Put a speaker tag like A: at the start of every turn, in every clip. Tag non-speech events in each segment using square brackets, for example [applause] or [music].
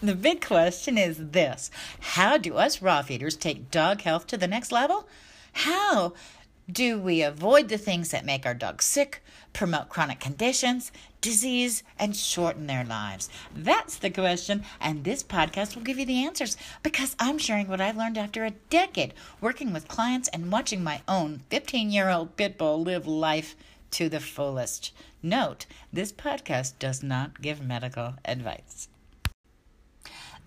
A: The big question is this How do us raw feeders take dog health to the next level? How do we avoid the things that make our dogs sick, promote chronic conditions, disease, and shorten their lives? That's the question, and this podcast will give you the answers because I'm sharing what I've learned after a decade working with clients and watching my own 15 year old pit bull live life to the fullest. Note, this podcast does not give medical advice.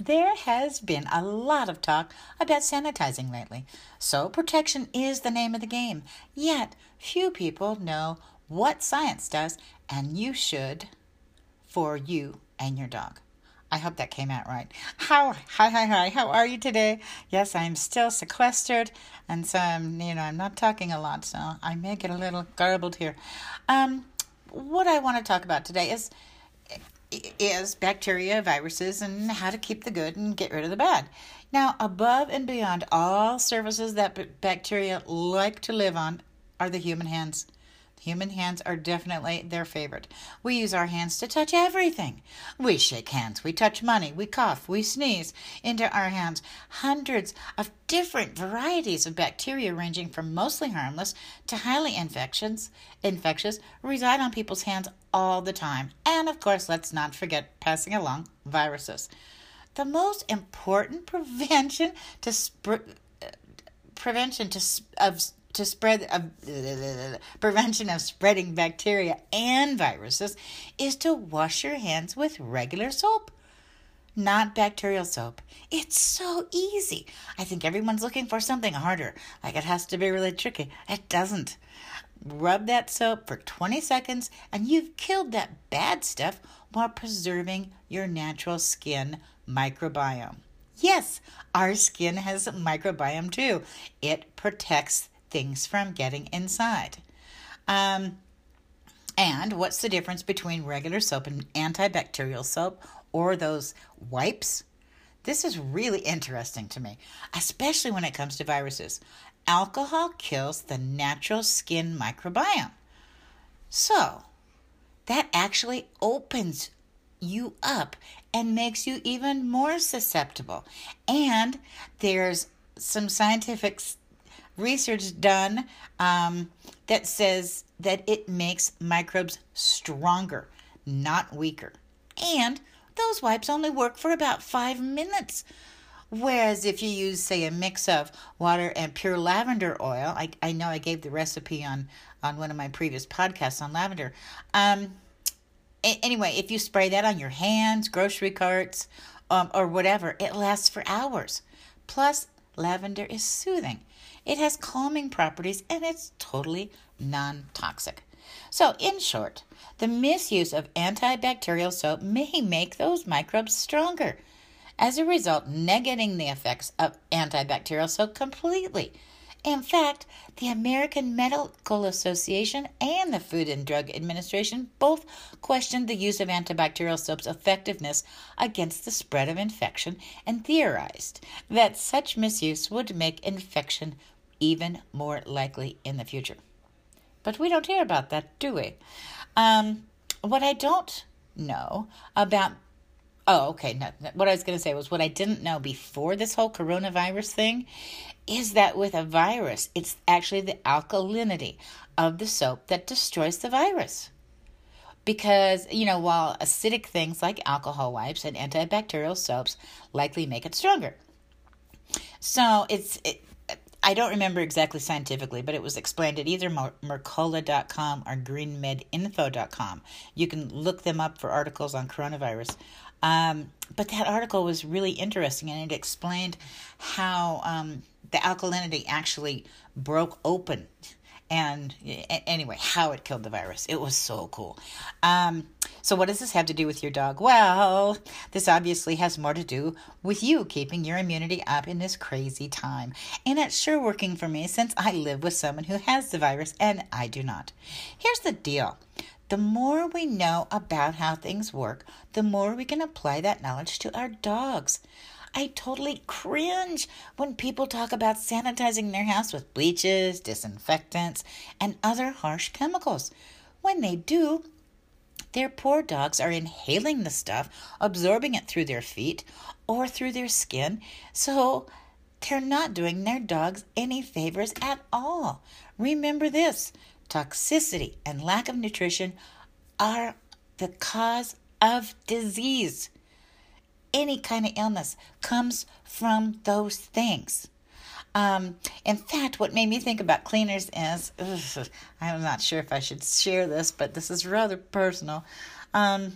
A: There has been a lot of talk about sanitizing lately. So, protection is the name of the game. Yet, few people know what science does, and you should for you and your dog. I hope that came out right. How hi hi hi. How are you today? Yes, I'm still sequestered, and so I'm you know I'm not talking a lot, so I may get a little garbled here. Um, what I want to talk about today is is bacteria, viruses, and how to keep the good and get rid of the bad. Now, above and beyond all surfaces that bacteria like to live on are the human hands. Human hands are definitely their favorite. We use our hands to touch everything. We shake hands, we touch money, we cough, we sneeze into our hands. Hundreds of different varieties of bacteria, ranging from mostly harmless to highly infections, infectious, reside on people's hands all the time. And of course, let's not forget passing along viruses. The most important [laughs] prevention to sp- prevention to of to spread uh, [laughs] prevention of spreading bacteria and viruses is to wash your hands with regular soap not bacterial soap. It's so easy. I think everyone's looking for something harder. Like it has to be really tricky. It doesn't rub that soap for 20 seconds and you've killed that bad stuff while preserving your natural skin microbiome Yes, our skin has a microbiome too. It protects things from getting inside. Um, and what's the difference between regular soap and antibacterial soap or those wipes? This is really interesting to me, especially when it comes to viruses. Alcohol kills the natural skin microbiome. So, that actually opens you up and makes you even more susceptible. And there's some scientific research done um, that says that it makes microbes stronger, not weaker. And those wipes only work for about five minutes. Whereas if you use, say, a mix of water and pure lavender oil, I, I know I gave the recipe on, on one of my previous podcasts on lavender. Um, anyway, if you spray that on your hands, grocery carts, um, or whatever, it lasts for hours. Plus, lavender is soothing. It has calming properties and it's totally non toxic. So, in short, the misuse of antibacterial soap may make those microbes stronger. As a result, negating the effects of antibacterial soap completely. In fact, the American Medical Association and the Food and Drug Administration both questioned the use of antibacterial soap's effectiveness against the spread of infection and theorized that such misuse would make infection even more likely in the future. But we don't hear about that, do we? Um, what I don't know about Oh, okay. No, what I was going to say was what I didn't know before this whole coronavirus thing is that with a virus, it's actually the alkalinity of the soap that destroys the virus. Because, you know, while acidic things like alcohol wipes and antibacterial soaps likely make it stronger. So it's, it, I don't remember exactly scientifically, but it was explained at either Mercola.com or GreenMedInfo.com. You can look them up for articles on coronavirus. Um, but that article was really interesting and it explained how um, the alkalinity actually broke open and anyway, how it killed the virus. It was so cool. Um, so, what does this have to do with your dog? Well, this obviously has more to do with you keeping your immunity up in this crazy time. And it's sure working for me since I live with someone who has the virus and I do not. Here's the deal the more we know about how things work, the more we can apply that knowledge to our dogs. I totally cringe when people talk about sanitizing their house with bleaches, disinfectants, and other harsh chemicals. When they do, Their poor dogs are inhaling the stuff, absorbing it through their feet or through their skin. So they're not doing their dogs any favors at all. Remember this toxicity and lack of nutrition are the cause of disease. Any kind of illness comes from those things. Um, in fact, what made me think about cleaners is ugh, I'm not sure if I should share this, but this is rather personal. Um,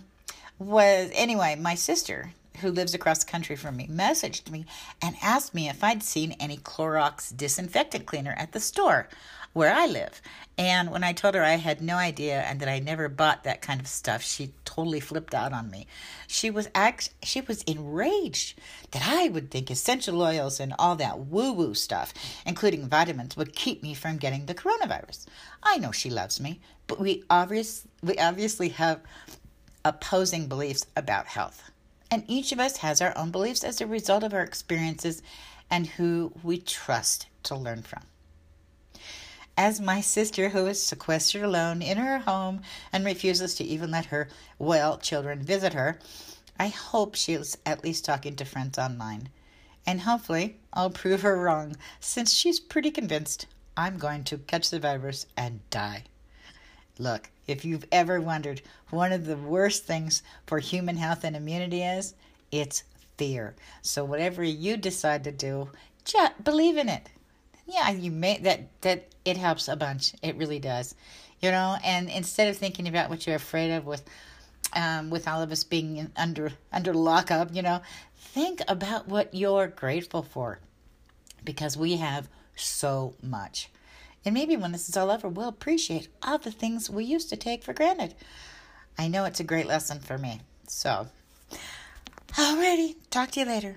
A: was anyway, my sister who lives across the country from me messaged me and asked me if I'd seen any Clorox disinfectant cleaner at the store where I live. And when I told her I had no idea and that I never bought that kind of stuff, she totally flipped out on me. She was act- she was enraged that I would think essential oils and all that woo-woo stuff, including vitamins, would keep me from getting the coronavirus. I know she loves me, but we obvious we obviously have opposing beliefs about health. And each of us has our own beliefs as a result of our experiences and who we trust to learn from. As my sister, who is sequestered alone in her home and refuses to even let her well children visit her, I hope she's at least talking to friends online. And hopefully, I'll prove her wrong, since she's pretty convinced I'm going to catch the virus and die. Look, if you've ever wondered, one of the worst things for human health and immunity is it's fear. So whatever you decide to do, just believe in it. Yeah, you may that that it helps a bunch. It really does. You know, and instead of thinking about what you're afraid of with um, with all of us being under under lockup, you know, think about what you're grateful for because we have so much. And maybe when this is all over, we'll appreciate all the things we used to take for granted. I know it's a great lesson for me. So, alrighty, talk to you later.